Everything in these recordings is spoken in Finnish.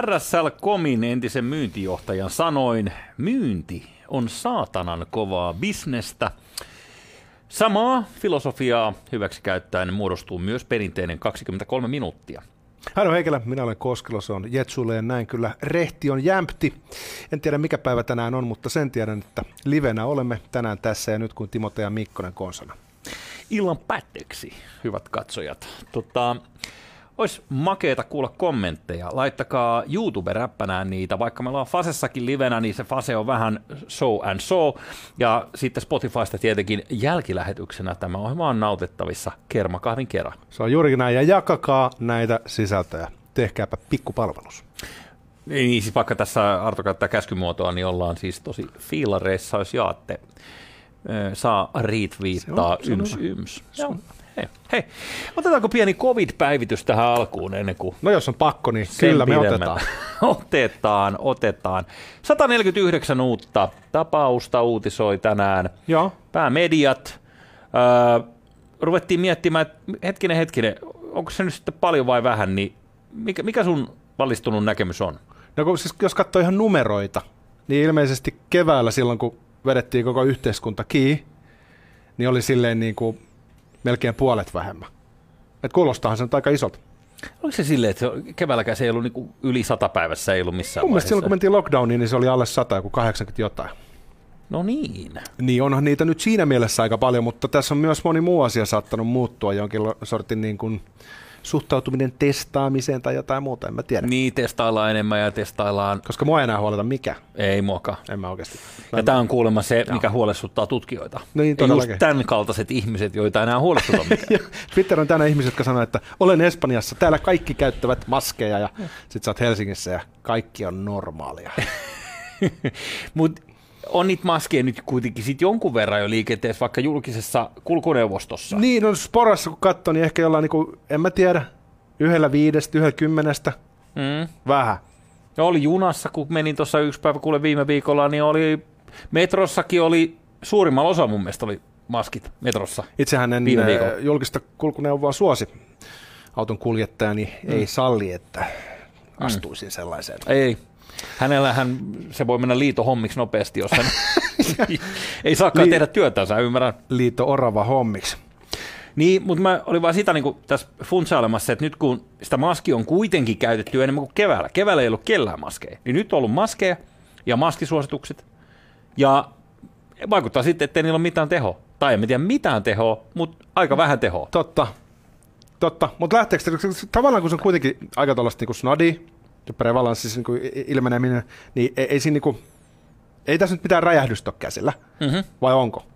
RSL Komin entisen myyntijohtajan sanoin, myynti on saatanan kovaa bisnestä. Samaa filosofiaa hyväksi käyttäen muodostuu myös perinteinen 23 minuuttia. Hän on Heikelä, minä olen Koskelo, se on Jetsulle ja näin kyllä rehti on jämpti. En tiedä mikä päivä tänään on, mutta sen tiedän, että livenä olemme tänään tässä ja nyt kuin Timote ja Mikkonen konsana. Illan päätteeksi, hyvät katsojat. Tota, olisi makeeta kuulla kommentteja. Laittakaa YouTube-räppänään niitä. Vaikka meillä on Fasessakin livenä, niin se Fase on vähän so and so. Ja sitten Spotifysta tietenkin jälkilähetyksenä tämä ohjelma on nautettavissa kermakahvin kerran. Se on juurikin näin. Ja jakakaa näitä sisältöjä. Tehkääpä pikkupalvelus. Niin, siis vaikka tässä Arto käyttää käskymuotoa, niin ollaan siis tosi fiilareissa, jos jaatte. Saa retweettaa yms yms. Se on, Hei, hei, otetaanko pieni covid-päivitys tähän alkuun ennen kuin... No jos on pakko, niin kyllä me otetaan. otetaan, otetaan. 149 uutta tapausta uutisoi tänään. Joo. Päämediat. Öö, ruvettiin miettimään, että hetkinen, hetkinen, onko se nyt sitten paljon vai vähän, niin mikä, mikä sun valistunut näkemys on? No kun, siis, jos katsoo ihan numeroita, niin ilmeisesti keväällä silloin, kun vedettiin koko yhteiskunta kiinni, niin oli silleen niin kuin melkein puolet vähemmän. Et kuulostaahan se nyt aika isolta. Oliko se silleen, että keväälläkään se ei ollut niin yli sata päivässä, ei ollut missään Mun mielestä silloin, kun mentiin lockdowniin, niin se oli alle 100, joku 80 jotain. No niin. Niin onhan niitä nyt siinä mielessä aika paljon, mutta tässä on myös moni muu asia saattanut muuttua jonkin sortin niin kuin suhtautuminen testaamiseen tai jotain muuta, en mä tiedä. Niin, testaillaan enemmän ja testaillaan... Koska mua ei enää huoleta mikä. Ei muoka. En mä oikeasti. Mä ja tämä on kuulemma se, mikä Joo. huolestuttaa tutkijoita. No niin, Just tämän kaltaiset ihmiset, joita enää huolestuta mikä. Twitter on tänä ihmiset, jotka sanoo, että olen Espanjassa, täällä kaikki käyttävät maskeja ja sit sä oot Helsingissä ja kaikki on normaalia. Mutta on niitä maskeja nyt kuitenkin sit jonkun verran jo liikenteessä, vaikka julkisessa kulkuneuvostossa. Niin, no sporassa kun katsoo, niin ehkä jollain, niin kuin, en mä tiedä, yhdellä viidestä, yhdellä kymmenestä, mm. vähän. Ja oli junassa, kun menin tuossa yksi päivä kuule viime viikolla, niin oli, metrossakin oli, suurimmalla osa mun mielestä oli maskit metrossa. Itsehän en äh, julkista kulkuneuvoa suosi auton kuljettajani, mm. ei salli, että mm. astuisin mm. sellaiseen. Ei, Hänellähän se voi mennä liitohommiksi nopeasti, jos hän ei saakaan Li- tehdä työtänsä, ymmärrän. Liito-orava hommiksi. Niin, mutta mä olin vaan sitä niin kuin tässä funsailemassa, että nyt kun sitä maski on kuitenkin käytetty enemmän kuin keväällä, keväällä ei ollut kellään maskeja, niin nyt on ollut maskeja ja maskisuositukset, ja vaikuttaa sitten, ettei niillä ole mitään tehoa. Tai en tiedä mitään tehoa, mutta aika vähän tehoa. Totta, totta. Mutta lähteekö, tavallaan kun se on kuitenkin aika tuollaista niin snadi, prevalanssissa niin ilmeneminen, niin ei, ei, siinä niin kuin, ei tässä nyt mitään räjähdystä ole käsillä, mm-hmm. vai onko?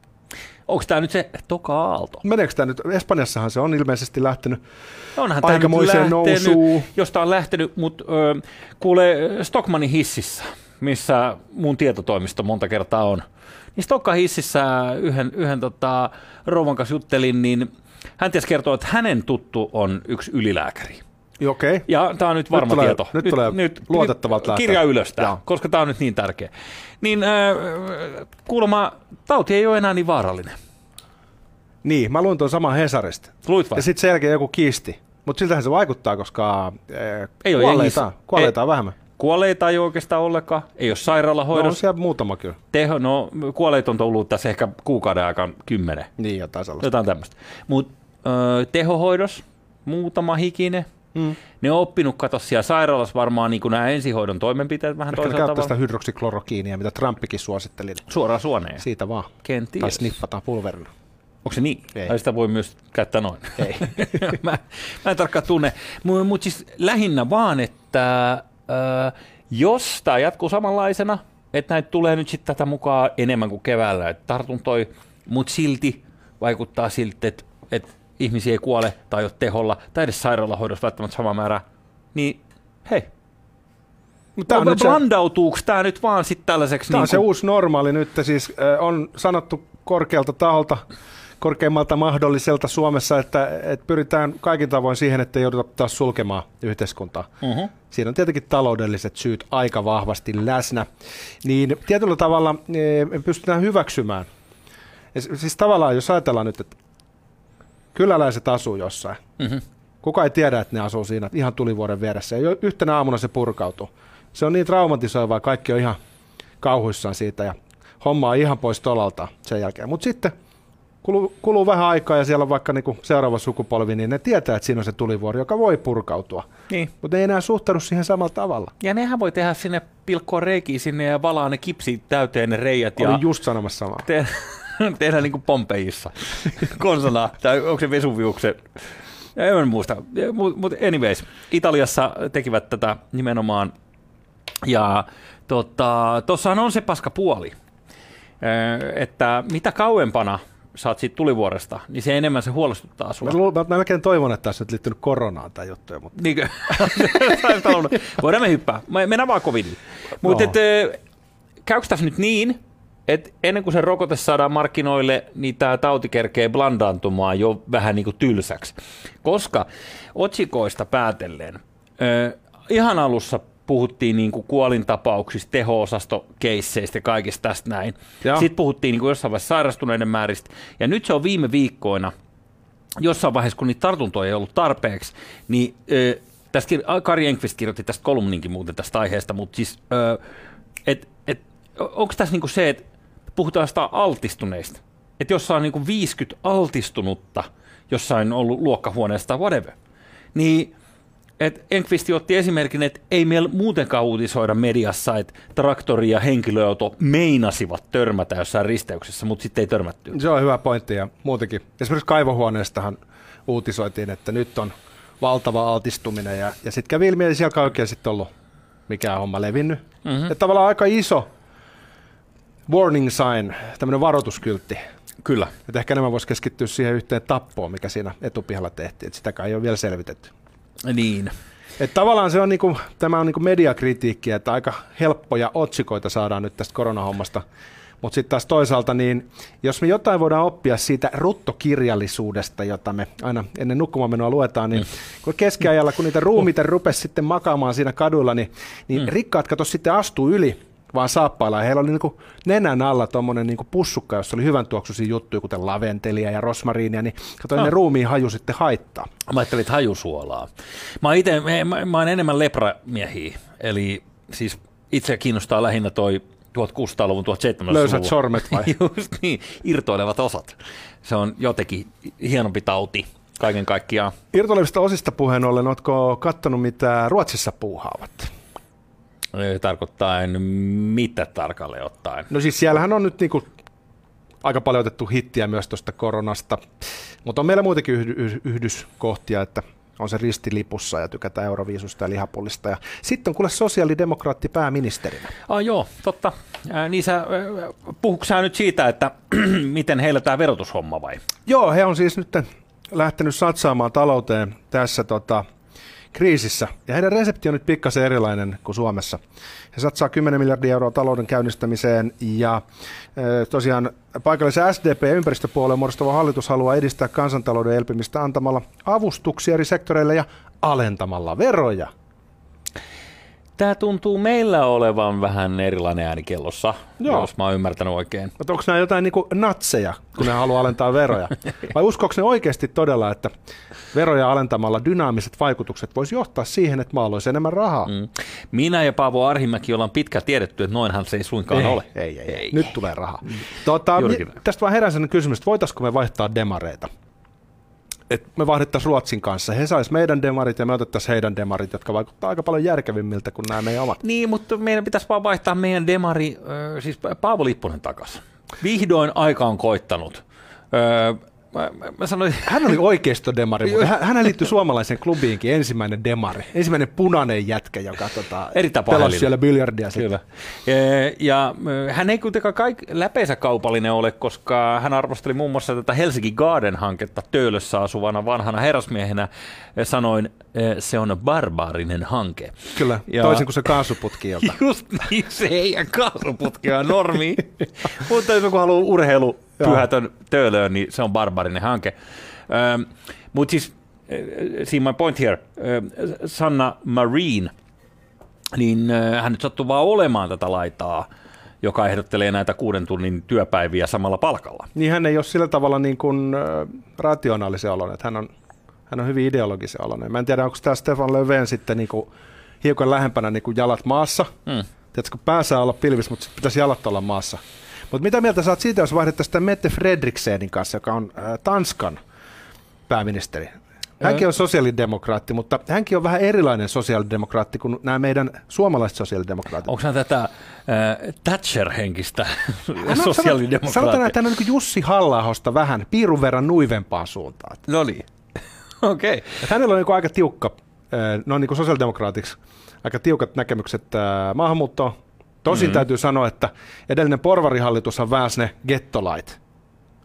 Onko tämä nyt se toka aalto? Meneekö tämä nyt? Espanjassahan se on ilmeisesti lähtenyt Onhan aikamoiseen nousuun. Jos tämä on lähtenyt, mutta kuule Stockmanin hississä, missä mun tietotoimisto monta kertaa on, niin Stokka hississä yhden, yhden tota, rouvan kanssa juttelin, niin hän ties kertoo, että hänen tuttu on yksi ylilääkäri. Okay. Ja tämä on nyt varma nyt tulee, tieto. Nyt, nyt tulee nyt, luotettavalta Kirja ylös tämä, koska tämä on nyt niin tärkeä. Niin äh, kuulemma tauti ei ole enää niin vaarallinen. Niin, mä luin tuon saman Hesarista. Luit vai? Ja sitten sen jälkeen joku kiisti. Mutta siltähän se vaikuttaa, koska äh, ei kuolleita, kuolleita on vähemmän. Kuolleita ei oikeastaan ollenkaan, ei ole sairaalahoidossa. No on siellä muutama kyllä. Teho, no kuolleita on tullut tässä ehkä kuukauden aikaan kymmenen. Niin, jotain sellaista. Jotain tämmöistä. Mutta tehohoidos, muutama hikinen, Mm. Ne on oppinut, kato siellä sairaalassa varmaan niin nämä ensihoidon toimenpiteet vähän Ehkä toisella tavalla. sitä hydroksiklorokiinia, mitä Trumpikin suositteli. Suoraan suoneen. Siitä vaan. Kenties. Tai sniffataan pulverina. Onko se niin? Ei. Tai sitä voi myös käyttää noin? Ei. mä, mä en tarkkaan tunne. Mutta siis lähinnä vaan, että äh, jos tämä jatkuu samanlaisena, että näitä tulee nyt sitten tätä mukaan enemmän kuin keväällä, että tartuntoi, mutta silti vaikuttaa siltä, että, että ihmisiä ei kuole tai ole teholla tai edes sairaalahoidossa välttämättä sama määrä, niin hei. Mutta on, blandautuuko tämä nyt vaan sitten tällaiseksi? Tämä niin on se uusi normaali nyt, siis äh, on sanottu korkealta taholta, korkeimmalta mahdolliselta Suomessa, että, että pyritään kaikin tavoin siihen, että jouduta taas sulkemaan yhteiskuntaa. Uh-huh. Siinä on tietenkin taloudelliset syyt aika vahvasti läsnä. Niin tietyllä tavalla me pystytään hyväksymään. Siis tavallaan, jos ajatellaan nyt, että kyläläiset asuu jossain. Mm-hmm. Kuka ei tiedä, että ne asuu siinä ihan tulivuoren vieressä. Ja yhtenä aamuna se purkautuu. Se on niin traumatisoivaa, kaikki on ihan kauhuissaan siitä ja homma on ihan pois tolalta sen jälkeen. Mutta sitten kuluu, kuluu vähän aikaa ja siellä on vaikka niinku seuraava sukupolvi, niin ne tietää, että siinä on se tulivuori, joka voi purkautua. Niin. Mutta ei enää suhtaudu siihen samalla tavalla. Ja nehän voi tehdä sinne pilkkoa reikiä sinne ja valaa ne kipsi täyteen ne reijät. Olin ja just sanomassa samaa. te- tehdä niin kuin Pompejissa. Konsana, tai onko se Vesuviuksen en muista. Mutta anyways, Italiassa tekivät tätä nimenomaan. Ja tuossahan tota, on se paska puoli, Ö, että mitä kauempana saat siitä tulivuoresta, niin se enemmän se huolestuttaa sinua. Mä, luulen, mä melkein toivon, että tässä on liittynyt koronaan tämä juttu. Mutta... Niinkö? Voidaan me hyppää. Me- Mennään vaan covidiin. Mutta No. no. käykö tässä nyt niin, että ennen kuin se rokote saadaan markkinoille, niin tämä tauti kerkee blandaantumaan jo vähän niin kuin tylsäksi. Koska otsikoista päätellen, ö, ihan alussa puhuttiin niin kuin kuolintapauksista, teho-osastokeisseistä ja kaikista tästä näin. Joo. Sitten puhuttiin niin kuin jossain vaiheessa sairastuneiden määristä. Ja nyt se on viime viikkoina, jossain vaiheessa, kun niitä tartuntoja ei ollut tarpeeksi, niin ö, tästä, Kari Enqvist kirjoitti tästä kolumninkin muuten tästä aiheesta, mutta siis, ö, et, et, onko tässä niinku se, että puhutaan sitä altistuneista, että jos on niinku 50 altistunutta jossain ollut luokkahuoneessa tai whatever, niin et Enqvist otti esimerkin, että ei meillä muutenkaan uutisoida mediassa, että traktori ja henkilöauto meinasivat törmätä jossain risteyksessä, mutta sitten ei törmätty. Se on hyvä pointti ja muutenkin. Esimerkiksi kaivohuoneestahan uutisoitiin, että nyt on valtava altistuminen ja, ja sitten kävi ilmi, että siellä oikein sitten ollut mikään homma levinnyt. Mm-hmm. Että tavallaan aika iso warning sign, tämmöinen varoituskyltti. Kyllä. Että ehkä enemmän voisi keskittyä siihen yhteen tappoon, mikä siinä etupihalla tehtiin. Että sitäkään ei ole vielä selvitetty. Niin. Että tavallaan se on niinku, tämä on niinku mediakritiikki, että aika helppoja otsikoita saadaan nyt tästä koronahommasta. Mutta sitten taas toisaalta, niin jos me jotain voidaan oppia siitä ruttokirjallisuudesta, jota me aina ennen nukkumaanmenoa luetaan, niin kun keskiajalla, kun niitä ruumiita rupesi sitten makaamaan siinä kaduilla, niin, niin mm. rikkaat kato sitten astuu yli vaan saappailla. Heillä oli niinku nenän alla tuommoinen niinku pussukka, jossa oli hyvän tuoksuisia juttuja, kuten laventelia ja rosmariinia, niin kato, Ah. ne ruumiin haju sitten haittaa. Mä ajattelin, hajusuolaa. Mä oon, ite, mä, mä oon enemmän lepramiehiä, eli siis itse kiinnostaa lähinnä toi 1600-luvun, 1700-luvun. Löysät sormet vai? Just niin, irtoilevat osat. Se on jotenkin hienompi tauti kaiken kaikkiaan. Irtolevista osista puheen ollen, oletko kattonut, mitä Ruotsissa puuhaavat? Tarkoittaen mitä tarkalleen ottaen? No siis siellähän on nyt niinku aika paljon otettu hittiä myös tuosta koronasta, mutta on meillä muitakin yhdy- yh- yhdyskohtia, että on se ristilipussa ja tykätään Euroviisusta ja lihapullista. Ja sitten on kuule sosiaalidemokraatti pääministerinä. Ah, joo, totta. Äh, niin sä, äh, puhuuko sä nyt siitä, että miten heillä tämä verotushomma vai? Joo, he on siis nyt lähtenyt satsaamaan talouteen tässä tota, kriisissä. Ja heidän resepti on nyt pikkasen erilainen kuin Suomessa. He satsaa 10 miljardia euroa talouden käynnistämiseen ja tosiaan paikallisen SDP ja ympäristöpuolen muodostava hallitus haluaa edistää kansantalouden elpymistä antamalla avustuksia eri sektoreille ja alentamalla veroja. Tämä tuntuu meillä olevan vähän erilainen ääni kellossa, Joo. jos mä oon ymmärtänyt oikein. Mutta onko nämä jotain niin natseja, kun ne haluaa alentaa veroja? Vai uskoako ne oikeasti todella, että veroja alentamalla dynaamiset vaikutukset voisi johtaa siihen, että maalla olisi enemmän rahaa? Mm. Minä ja Paavo Arhimäki ollaan pitkään tiedetty, että noinhan se ei suinkaan ei, ole. Ei, ei, ei. Nyt tulee rahaa. Tota, mi- näin. tästä vaan herää sellainen kysymys, että voitaisiko me vaihtaa demareita? Et me vaihdettaisiin Ruotsin kanssa. He sais meidän demarit ja me otettaisiin heidän demarit, jotka vaikuttaa aika paljon järkevimmiltä kuin nämä meidän omat. Niin, mutta meidän pitäisi vaan vaihtaa meidän demari, siis Paavo Lipponen takaisin. Vihdoin aika on koittanut. Mä, mä, mä sanoin, Hän oli oikeistodemari, mutta hän, hän liittyi suomalaisen klubiinkin ensimmäinen demari. Ensimmäinen punainen jätkä, joka tota, Erittäin pelasi siellä biljardia. Kyllä. Ja ö, hän ei kuitenkaan kaik, läpeensä kaupallinen ole, koska hän arvosteli muun muassa tätä Helsinki Garden-hanketta Töölössä asuvana vanhana herrasmiehenä. Ja sanoin, se on barbaarinen hanke. Kyllä, Ja- toisin kuin se kaasuputki, Just niin, se ei kaasuputki on normi. Mutta jos joku haluaa urheilu pyhätön töölöön, niin se on barbaarinen hanke. Ähm, Mutta siis, äh, see my point here, äh, Sanna Marine, niin äh, hän nyt sattuu vaan olemaan tätä laitaa, joka ehdottelee näitä kuuden tunnin työpäiviä samalla palkalla. niin hän ei ole sillä tavalla niin kuin, äh, rationaalisen olon, että hän on, Hän on hyvin ideologisen oloinen. Mä en tiedä, onko tämä Stefan Löfven sitten niin kuin hiukan lähempänä niin kuin jalat maassa. Mm. Tiedätkö, pää saa olla pilvissä, mutta pitäisi jalat olla maassa. Mutta mitä mieltä saat siitä, jos vaihdettaisiin Mette Fredriksenin kanssa, joka on äh, Tanskan pääministeri? Hänkin on sosiaalidemokraatti, mutta hänkin on vähän erilainen sosiaalidemokraatti kuin nämä meidän suomalaiset sosiaalidemokraatit. Onko hän tätä äh, Thatcher-henkistä sosiaalidemokraattia? Sanotaan, että hän on niin Jussi halla vähän piirun verran nuivempaa suuntaan. No niin, okei. Okay. Hänellä on niin aika tiukka, äh, no niin kuin sosiaalidemokraatiksi, aika tiukat näkemykset äh, maahanmuuttoon. Tosin mm-hmm. täytyy sanoa, että edellinen porvarihallitus on väänsi ne gettolait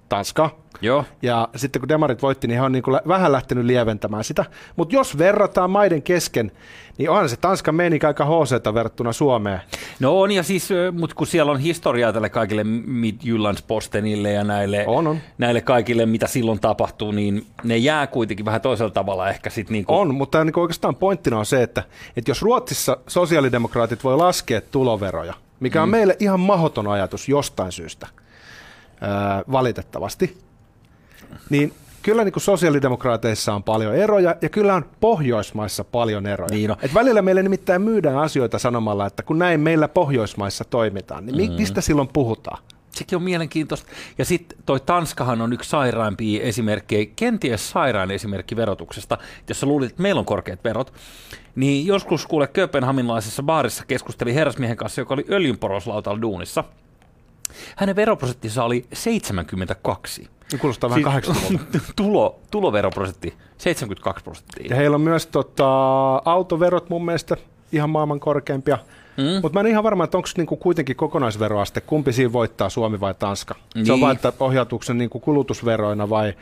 Tanska. Joo. Ja sitten kun demarit voitti, niin he on niin kuin vähän lähtenyt lieventämään sitä. Mutta jos verrataan maiden kesken, niin onhan se Tanskan meininki aika hc verrattuna Suomeen. No on, ja siis, mutta kun siellä on historiaa tälle kaikille Midjyllandspostenille ja näille, on, on. näille kaikille, mitä silloin tapahtuu, niin ne jää kuitenkin vähän toisella tavalla ehkä sitten. Niin kuin... On, mutta niin kuin oikeastaan pointtina on se, että, että jos Ruotsissa sosiaalidemokraatit voi laskea tuloveroja, mikä on mm. meille ihan mahoton ajatus jostain syystä – valitettavasti. Niin kyllä niin kuin sosiaalidemokraateissa on paljon eroja ja kyllä on Pohjoismaissa paljon eroja. Niin no. Et välillä meille nimittäin myydään asioita sanomalla, että kun näin meillä Pohjoismaissa toimitaan, niin mm. mistä silloin puhutaan? Sekin on mielenkiintoista. Ja sitten toi Tanskahan on yksi sairaimpia esimerkkejä, kenties sairaan esimerkki verotuksesta, jos sä luulit, että meillä on korkeat verot. Niin joskus kuule Kööpenhaminlaisessa baarissa keskusteli herrasmiehen kanssa, joka oli öljynporoslautalla duunissa – hänen veroprosenttinsa oli 72. Se kuulostaa vähän siis, 80 tulo, tuloveroprosentti 72 prosenttia. Ja heillä on myös tota, autoverot mun mielestä ihan maailman korkeimpia. Mm. Mutta mä en ihan varma, että onko niinku kuitenkin kokonaisveroaste, kumpi siinä voittaa, Suomi vai Tanska? Niin. Se on niin. vain, että ohjautuksen niinku kulutusveroina vai,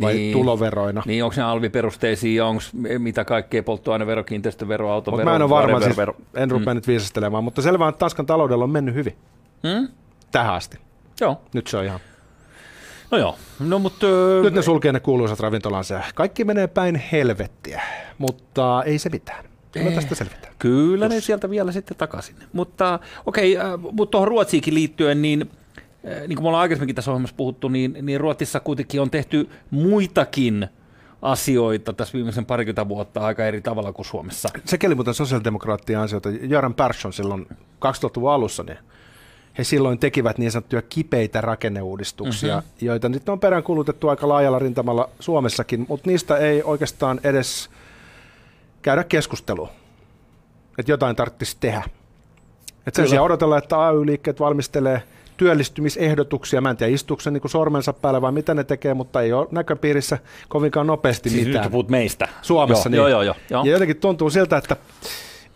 vai niin. tuloveroina. Niin, onko ne alviperusteisia, onko mitä kaikkea polttoainevero, kiinteistövero, autovero, Mut mä en ole varma, siis, en rupea mm. nyt viisastelemaan, mutta selvä on, että Tanskan taloudella on mennyt hyvin. Mm? Tähän asti. Joo. Nyt se on ihan... No joo, no mutta... Nyt ne sulkee ne kuuluisat ravintolansa. Kaikki menee päin helvettiä, mutta ei se mitään. Kyllä tästä selvitään. Kyllä Just. ne sieltä vielä sitten takaisin. Mutta okei, okay, äh, mutta tuohon Ruotsiinkin liittyen, niin äh, niin kuin me ollaan aikaisemminkin tässä ohjelmassa puhuttu, niin, niin Ruotsissa kuitenkin on tehty muitakin asioita tässä viimeisen parikymmentä vuotta aika eri tavalla kuin Suomessa. Sekin oli muuten sosiaalidemokraattien ansiota. Jöran Persson silloin 2000-luvun alussa, niin he silloin tekivät niin sanottuja kipeitä rakenneuudistuksia, mm-hmm. joita nyt on peräänkulutettu aika laajalla rintamalla Suomessakin, mutta niistä ei oikeastaan edes käydä keskustelua, että jotain tarvitsisi tehdä. Et sen sijaan odotella, että AY-liikkeet valmistelee työllistymisehdotuksia. Mä en tiedä, istuuko se niin sormensa päälle vai mitä ne tekee, mutta ei ole näköpiirissä kovinkaan nopeasti siis mitään. Nyt meistä. Suomessa. Joo, niin. joo, joo, joo. Ja jotenkin tuntuu siltä, että,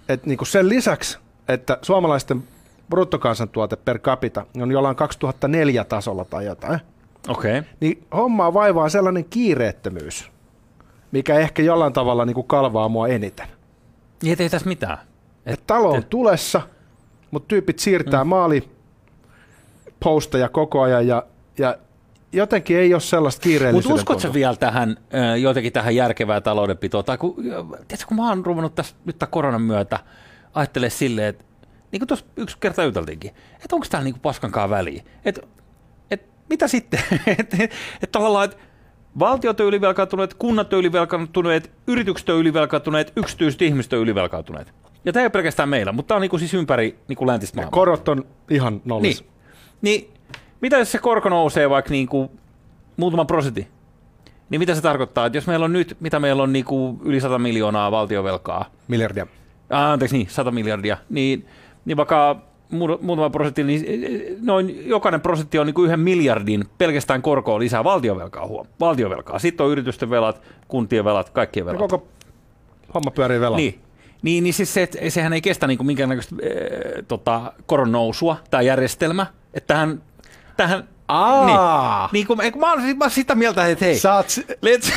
että niin kuin sen lisäksi, että suomalaisten bruttokansantuote per capita on jollain 2004 tasolla tai jotain. Okei. Okay. Niin hommaa vaivaa sellainen kiireettömyys, mikä ehkä jollain tavalla niin kuin kalvaa mua eniten. Niin ei tässä mitään. Et, Et talo on tulessa, mutta tyypit siirtää mm. maali posteja koko ajan ja, ja jotenkin ei ole sellaista kiireellisyyden Mutta uskotko vielä tähän, jotenkin tähän järkevää taloudenpitoa? Tai kun, tiedätkö, kun mä oon ruvennut tässä nyt tämän koronan myötä ajattelemaan silleen, että niin kuin tuossa yksi kerta juteltiinkin, että onko täällä niin paskankaan väliä. Että et, mitä sitten? että et, tavallaan, että valtiot on ylivelkaantuneet, kunnat on ylivelkaantuneet, yritykset on ylivelkaantuneet, yksityiset ihmiset on ylivelkaantuneet. Ja tämä ei ole pelkästään meillä, mutta tämä on niin siis ympäri niin läntistä maailmaa. Korot on ihan nollissa. Niin. niin. Mitä jos se korko nousee vaikka niin kuin muutama prosentti? Niin mitä se tarkoittaa, että jos meillä on nyt, mitä meillä on niin kuin yli 100 miljoonaa valtiovelkaa. Miljardia. Ah, anteeksi, niin, 100 miljardia. Niin niin vaikka muutama prosentti, niin noin jokainen prosentti on niin kuin yhden miljardin pelkästään korkoa lisää valtiovelkaa huom. Valtiovelkaa. Sitten on yritysten velat, kuntien velat, kaikkien velat. Ja koko homma pyörii velalla. Niin. Niin, niin siis se, että sehän ei kestä niin kuin minkäännäköistä äh, tota, koron nousua, tämä järjestelmä. Että tähän, tähän Aa. Niin, niin kun, kun mä, olen, mä sitä mieltä, että hei, Saat... let's,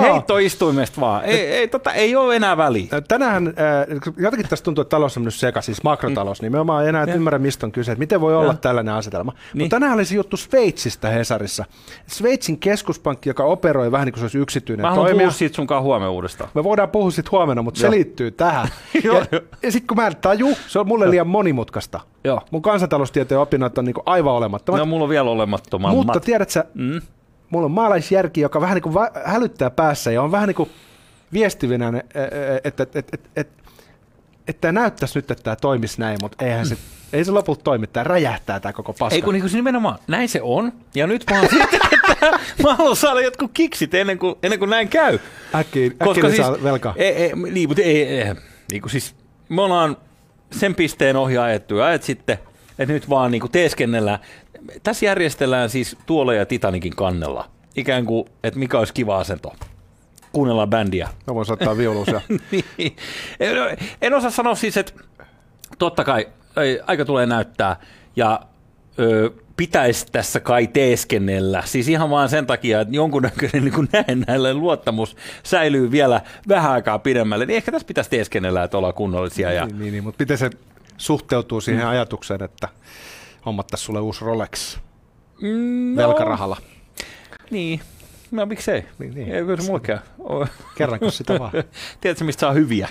heittoistuimesta vaan. Ei, ei, tota, ei ole enää väliä. Tänään, äh, jotenkin tästä tuntuu, että talous on mennyt seka, siis makrotalous, mm. niin mä enää ymmärrä, mistä on kyse, että miten voi olla ja. tällainen asetelma. Niin. Mutta tänään oli se juttu Sveitsistä Hesarissa. Sveitsin keskuspankki, joka operoi vähän niin kuin se olisi yksityinen Mä haluan puhua siitä sunkaan huomenna uudestaan. Me voidaan puhua siitä huomenna, mutta Joo. se liittyy tähän. ja, ja sitten kun mä en taju, se on mulle liian monimutkaista. Joo. Mun kansantaloustieteen opinnot on niin aivan olemattomat. No mulla on vielä olemattomat. Mutta tiedätkö, mm. mulla on maalaisjärki, joka vähän niin kuin va- hälyttää päässä ja on vähän niin kuin viestivinä, että et, et, et, et, et tämä näyttäisi nyt, että tämä toimisi näin, mutta eihän se, ei se lopulta toimi, tämä räjähtää tämä koko paska. Ei kun niin kuin nimenomaan, näin se on. Ja nyt mä, sitten, että mä haluan saada jotkut kiksit ennen kuin, ennen kuin näin käy. Äkkiä, äkkiä siis, saa velkaa. Ei, ei, niin, mutta ei, ei, niin kuin siis, me ollaan sen pisteen ohi ajettu ja ajet sitten, että nyt vaan niin kuin teeskennellään. Tässä järjestellään siis tuolla ja Titanikin kannella. Ikään kuin, että mikä olisi kiva asento kuunnellaan bändiä. Mä voin soittaa viulusia. niin. en, en osaa sanoa siis, että totta kai aika tulee näyttää ja ö, pitäisi tässä kai teeskennellä. Siis ihan vaan sen takia, että jonkunnäköinen niin näennäinen luottamus säilyy vielä vähän aikaa pidemmälle, niin ehkä tässä pitäisi teeskennellä, että ollaan kunnollisia. Ja... Niin, niin, niin mutta miten se suhteutuu siihen mm. ajatukseen, että hommattaisiin sulle uusi Rolex mm, no. velkarahalla? Niin, No miksei? Niin, niin. Eikö se mullakaan Kerranko sitä vaan? Tiedätkö, mistä saa hyviä?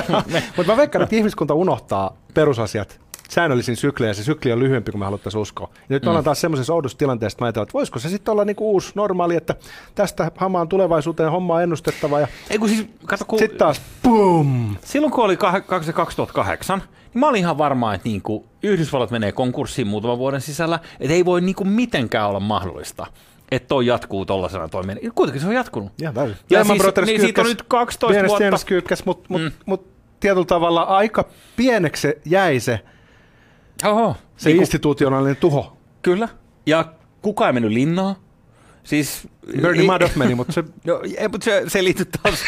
Mutta mä veikkaan, että ihmiskunta unohtaa perusasiat säännöllisin syklejä, se sykli on lyhyempi kuin me haluttaisiin uskoa. Ja nyt mm. ollaan taas semmoisessa oudossa tilanteessa, että mä että voisiko se sitten olla niinku uusi normaali, että tästä hamaan tulevaisuuteen homma on ennustettava. Ja Ei kun siis, kato, kun... Sitten taas, boom! Silloin kun oli 2008, niin mä olin ihan varma, että niinku Yhdysvallat menee konkurssiin muutaman vuoden sisällä, että ei voi niinku mitenkään olla mahdollista että toi jatkuu tollaisena toimeen. Kuitenkin se on jatkunut. Ja, täysin. ja siis, niin siitä on nyt 12 vuotta. Kyykkäs, mutta mut, mm. mut, tietyllä tavalla aika pieneksi jäi se, Oho, se niin institutionaalinen tuho. Kyllä. Ja kuka ei mennyt linnaan. Siis, Bernie Madoff meni, mutta se... No, ei, mutta se, se liittyy taas.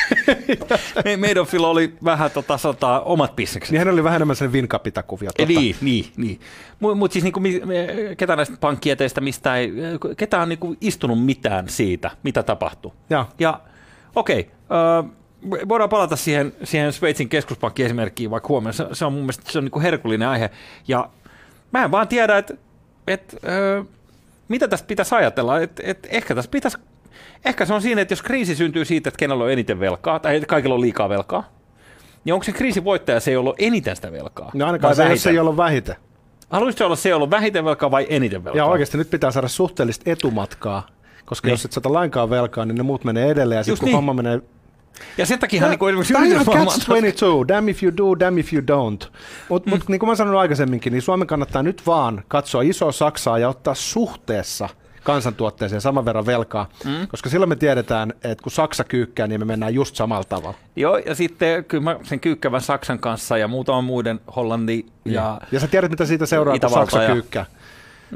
Madoffilla oli vähän tota, sota, omat bisnekset. Niin hän oli vähän enemmän sen vinkapitakuvia. Tota. Niin, niin, niin. Mutta mut siis niinku, ketä näistä pankkieteistä, mistä ei, ketä on niinku istunut mitään siitä, mitä tapahtuu. Ja, ja okei, okay, voidaan palata siihen, siihen Sveitsin keskuspankkiesimerkkiin vaikka huomenna. Se, se on mun mielestä se on niinku herkullinen aihe. Ja mä en vaan tiedä, että et, mitä tästä pitäisi ajatella? Et, et ehkä tässä pitäisi, ehkä se on siinä, että jos kriisi syntyy siitä, että kenellä on eniten velkaa, tai kaikilla on liikaa velkaa, niin onko se kriisin voittaja se, jolla on eniten sitä velkaa? No ainakaan se, se, jolla on vähiten. Haluaisitko olla se, jolla on vähiten velkaa vai eniten velkaa? Ja oikeasti nyt pitää saada suhteellista etumatkaa, koska niin. jos et saata lainkaan velkaa, niin ne muut menee edelleen, ja sitten kun niin. homma menee ja sen takia niin kuin Tämä on catch 22, damn if you do, damn if you don't. Mutta mm. mut, niin kuin mä sanoin aikaisemminkin, niin Suomen kannattaa nyt vaan katsoa isoa Saksaa ja ottaa suhteessa kansantuotteeseen saman verran velkaa, mm. koska silloin me tiedetään, että kun Saksa kyykkää, niin me mennään just samalla tavalla. Joo, ja sitten kyllä mä sen kyykkävän Saksan kanssa ja muutaman muiden Hollanti ja Ja sä tiedät, mitä siitä seuraa, kun Saksa ja... kyykkää.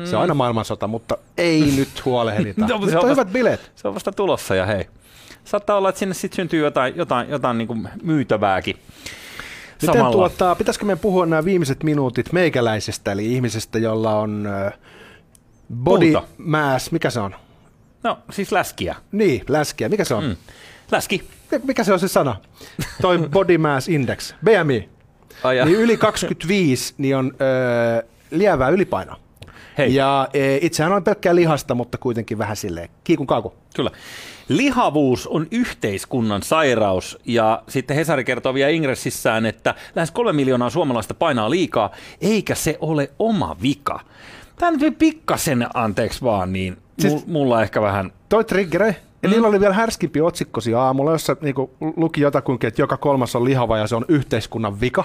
Se on aina maailmansota, mutta ei nyt huolehdita. no, nyt on, on hyvät bileet. Se on vasta tulossa ja hei saattaa olla, että sinne sitten syntyy jotain, jotain, jotain niin kuin myytävääkin. Miten tuota, pitäisikö me puhua nämä viimeiset minuutit meikäläisestä, eli ihmisestä, jolla on body mass, mikä se on? No, siis läskiä. Niin, läskiä. Mikä se on? Mm. Läski. Mikä se on se sana? Toi body mass index, BMI. Ai niin yli 25 niin on ö, lievää ylipainoa. Hei. Ja e, itsehän on pelkkää lihasta, mutta kuitenkin vähän silleen kiikun kauku. Kyllä. Lihavuus on yhteiskunnan sairaus ja sitten Hesari kertoo vielä ingressissään, että lähes kolme miljoonaa suomalaista painaa liikaa, eikä se ole oma vika. Tämä nyt pikkasen, anteeksi vaan, niin siis, mulla ehkä vähän... Toi triggerei. Ja mm. niillä oli vielä härskimpi otsikkosi aamulla, jossa niinku luki jotakuinkin, että joka kolmas on lihava ja se on yhteiskunnan vika.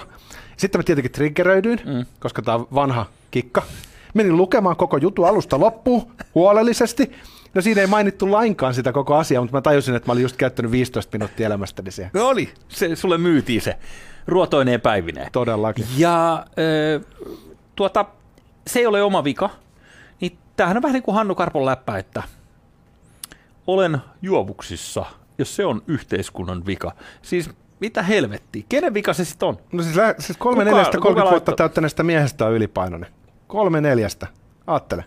Sitten mä tietenkin triggeröidyin, mm. koska tämä on vanha kikka. Menin lukemaan koko jutu alusta loppuun huolellisesti. No siinä ei mainittu lainkaan sitä koko asiaa, mutta mä tajusin, että mä olin just käyttänyt 15 minuuttia elämästäni siihen. No oli, se, sulle myytiin se ruotoineen päivineen. Todellakin. Ja äh, tuota, se ei ole oma vika, niin tämähän on vähän niin kuin Hannu Karpon läppä, että olen juovuksissa, jos se on yhteiskunnan vika. Siis mitä helvettiä? Kenen vika se sitten on? No siis, lä- siis kolme kuka, neljästä 30 vuotta täyttäneestä miehestä on ylipainoinen. Kolme neljästä. Aattele.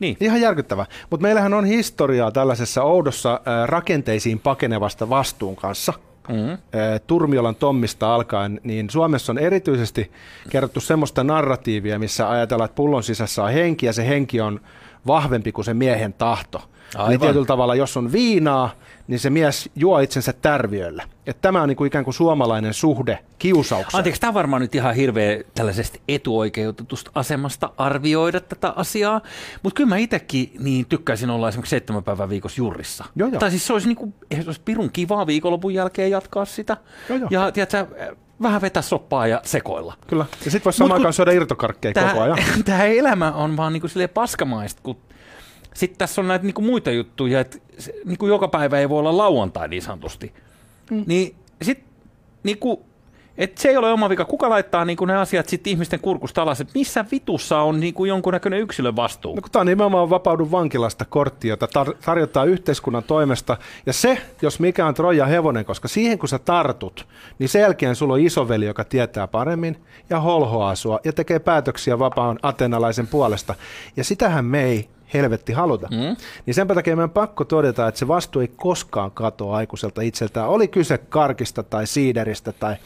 Niin. Ihan järkyttävä. Mutta meillähän on historiaa tällaisessa oudossa äh, rakenteisiin pakenevasta vastuun kanssa. Mm-hmm. Turmiolan Tommista alkaen, niin Suomessa on erityisesti kerrottu semmoista narratiivia, missä ajatellaan, että pullon sisässä on henki ja se henki on vahvempi kuin se miehen tahto. Aivan. Eli tietyllä tavalla, jos on viinaa, niin se mies juo itsensä tärviöllä. Että tämä on niin kuin ikään kuin suomalainen suhde kiusaukseen. Anteeksi, tämä on varmaan nyt ihan hirveä tällaisesta etuoikeutetusta asemasta arvioida tätä asiaa, mutta kyllä mä itsekin niin tykkäisin olla esimerkiksi seitsemän päivän viikossa jurissa. Joo, joo. Tai siis se olisi, niin kuin, se olisi pirun kivaa viikonlopun jälkeen jatkaa sitä. Joo, joo. Ja tiedätkö, vähän vetää soppaa ja sekoilla. Kyllä, ja sitten voisi samaan aikaan syödä irtokarkkeja tää, koko ajan. Tämä elämä on vaan niin kuin paskamaista, kun sitten tässä on näitä niinku muita juttuja, että niinku joka päivä ei voi olla lauantai niin sanotusti. Mm. Niin sitten niinku, et se ei ole oma vika. Kuka laittaa niinku ne asiat sitten ihmisten kurkusta alas? Et missä vitussa on niinku jonkunnäköinen yksilön vastuu? No, tämä on nimenomaan vapaudu vankilasta kortti, jota tar- tarjotaan yhteiskunnan toimesta. Ja se, jos mikä on Troja hevonen, koska siihen kun sä tartut, niin sen jälkeen sulla on isoveli, joka tietää paremmin ja holhoaa sua ja tekee päätöksiä vapaan atenalaisen puolesta. Ja sitähän me ei helvetti haluta. Mm. Niin sen takia meidän pakko todeta, että se vastuu ei koskaan katoa aikuiselta itseltään. Oli kyse karkista tai siideristä tai,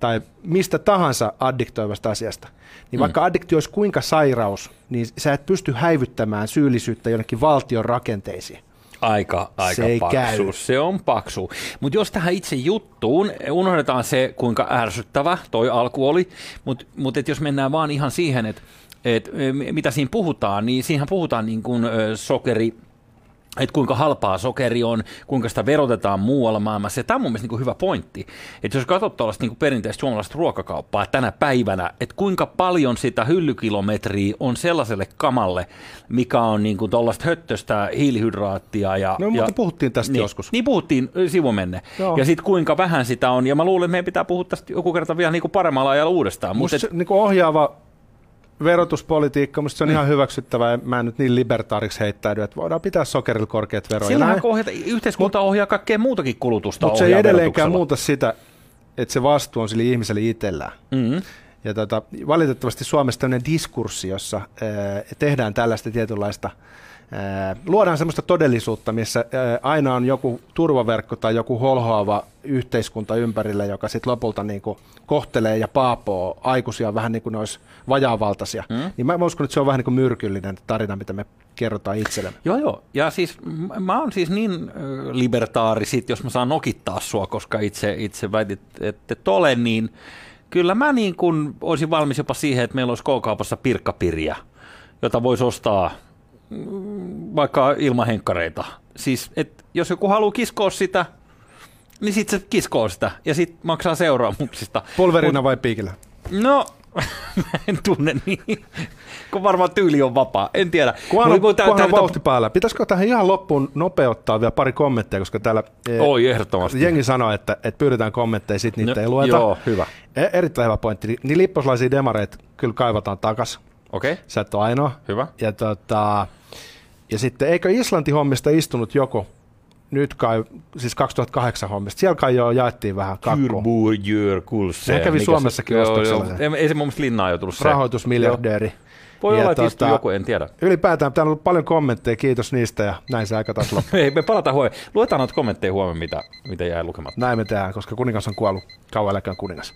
tai mistä tahansa addiktoivasta asiasta. Niin mm. vaikka addiktio olisi kuinka sairaus, niin sä et pysty häivyttämään syyllisyyttä jonnekin valtion rakenteisiin. Aika, aika se paksu. Käy. Se on paksu. Mutta jos tähän itse juttuun, unohdetaan se, kuinka ärsyttävä toi alku oli, mutta mut jos mennään vaan ihan siihen, että et, mitä siinä puhutaan, niin siihen puhutaan niin kuin sokeri että kuinka halpaa sokeri on, kuinka sitä verotetaan muualla maailmassa. Ja tämä on mun mielestä niin hyvä pointti. Että jos katsot tuollaista niin perinteistä suomalaista ruokakauppaa tänä päivänä, että kuinka paljon sitä hyllykilometriä on sellaiselle kamalle, mikä on niin kuin tuollaista höttöstä hiilihydraattia. Ja, no, mutta ja, puhuttiin tästä niin, joskus. Niin puhuttiin sivumenne. Joo. Ja sitten kuinka vähän sitä on. Ja mä luulen, että meidän pitää puhua tästä joku kerta vielä niin kuin paremmalla ajalla uudestaan. Musta Mut et, niin kuin ohjaava verotuspolitiikka, musta se on mm. ihan hyväksyttävää. Mä en nyt niin libertaariksi heittäydy, että voidaan pitää sokerilla korkeat veroja. Sillähän ohjata, yhteiskunta Mut, ohjaa kaikkea muutakin kulutusta. Mutta se ei edelleenkään muuta sitä, että se vastuu on sille ihmiselle itsellään. Mm-hmm. Ja tota, valitettavasti Suomessa tämmöinen diskurssi, jossa ää, tehdään tällaista tietynlaista – luodaan sellaista todellisuutta, missä aina on joku turvaverkko tai joku holhoava yhteiskunta ympärillä, joka sitten lopulta niin kuin kohtelee ja paapoo aikuisia vähän niin kuin ne olisi vajaavaltaisia. Mm. Niin mä uskon, että se on vähän niin kuin myrkyllinen tarina, mitä me kerrotaan itsellemme. Joo, joo. Ja siis mä oon siis niin libertaari sit, jos mä saan nokittaa sua, koska itse, itse väitit, että et ole, niin kyllä mä niin kuin olisin valmis jopa siihen, että meillä olisi K-kaupassa pirkkapiriä, jota voisi ostaa vaikka ilmahenkkareita. Siis, et jos joku haluaa kiskoa sitä, niin sitten se kiskoo sitä ja sitten maksaa seuraamuksista. Polverina Mut, vai piikillä? No, en tunne niin, kun varmaan tyyli on vapaa, en tiedä. Kun on, kun on vauhti päällä. Pitäisikö tähän ihan loppuun nopeuttaa vielä pari kommentteja, koska täällä e, Oi, ehdottomasti. jengi sanoi, että, että pyydetään kommentteja, sitten niitä no, ei lueta. Joo, hyvä. E, erittäin hyvä pointti. Niin lipposlaisia demareita kyllä kaivataan takas. Okei. Okay. Sä et ole ainoa. Hyvä. Ja, tota, ja sitten eikö Islanti-hommista istunut joku, nyt kai, siis 2008 hommista, siellä kai jo jaettiin vähän kakkua. Se kävi Suomessakin ostoksella. Ei se mun mielestä linnaa jo tullut Rahoitusmiljardööri. Voi ja olla, että tuota, joku, en tiedä. Ylipäätään täällä on ollut paljon kommentteja, kiitos niistä ja näin se aika taas loppuu. Ei, me palataan huomenna. Luetaan noita kommentteja huomenna, mitä, mitä jää lukematta. Näin me tehdään, koska kuningas on kuollut. Kauan eläkään kuningas.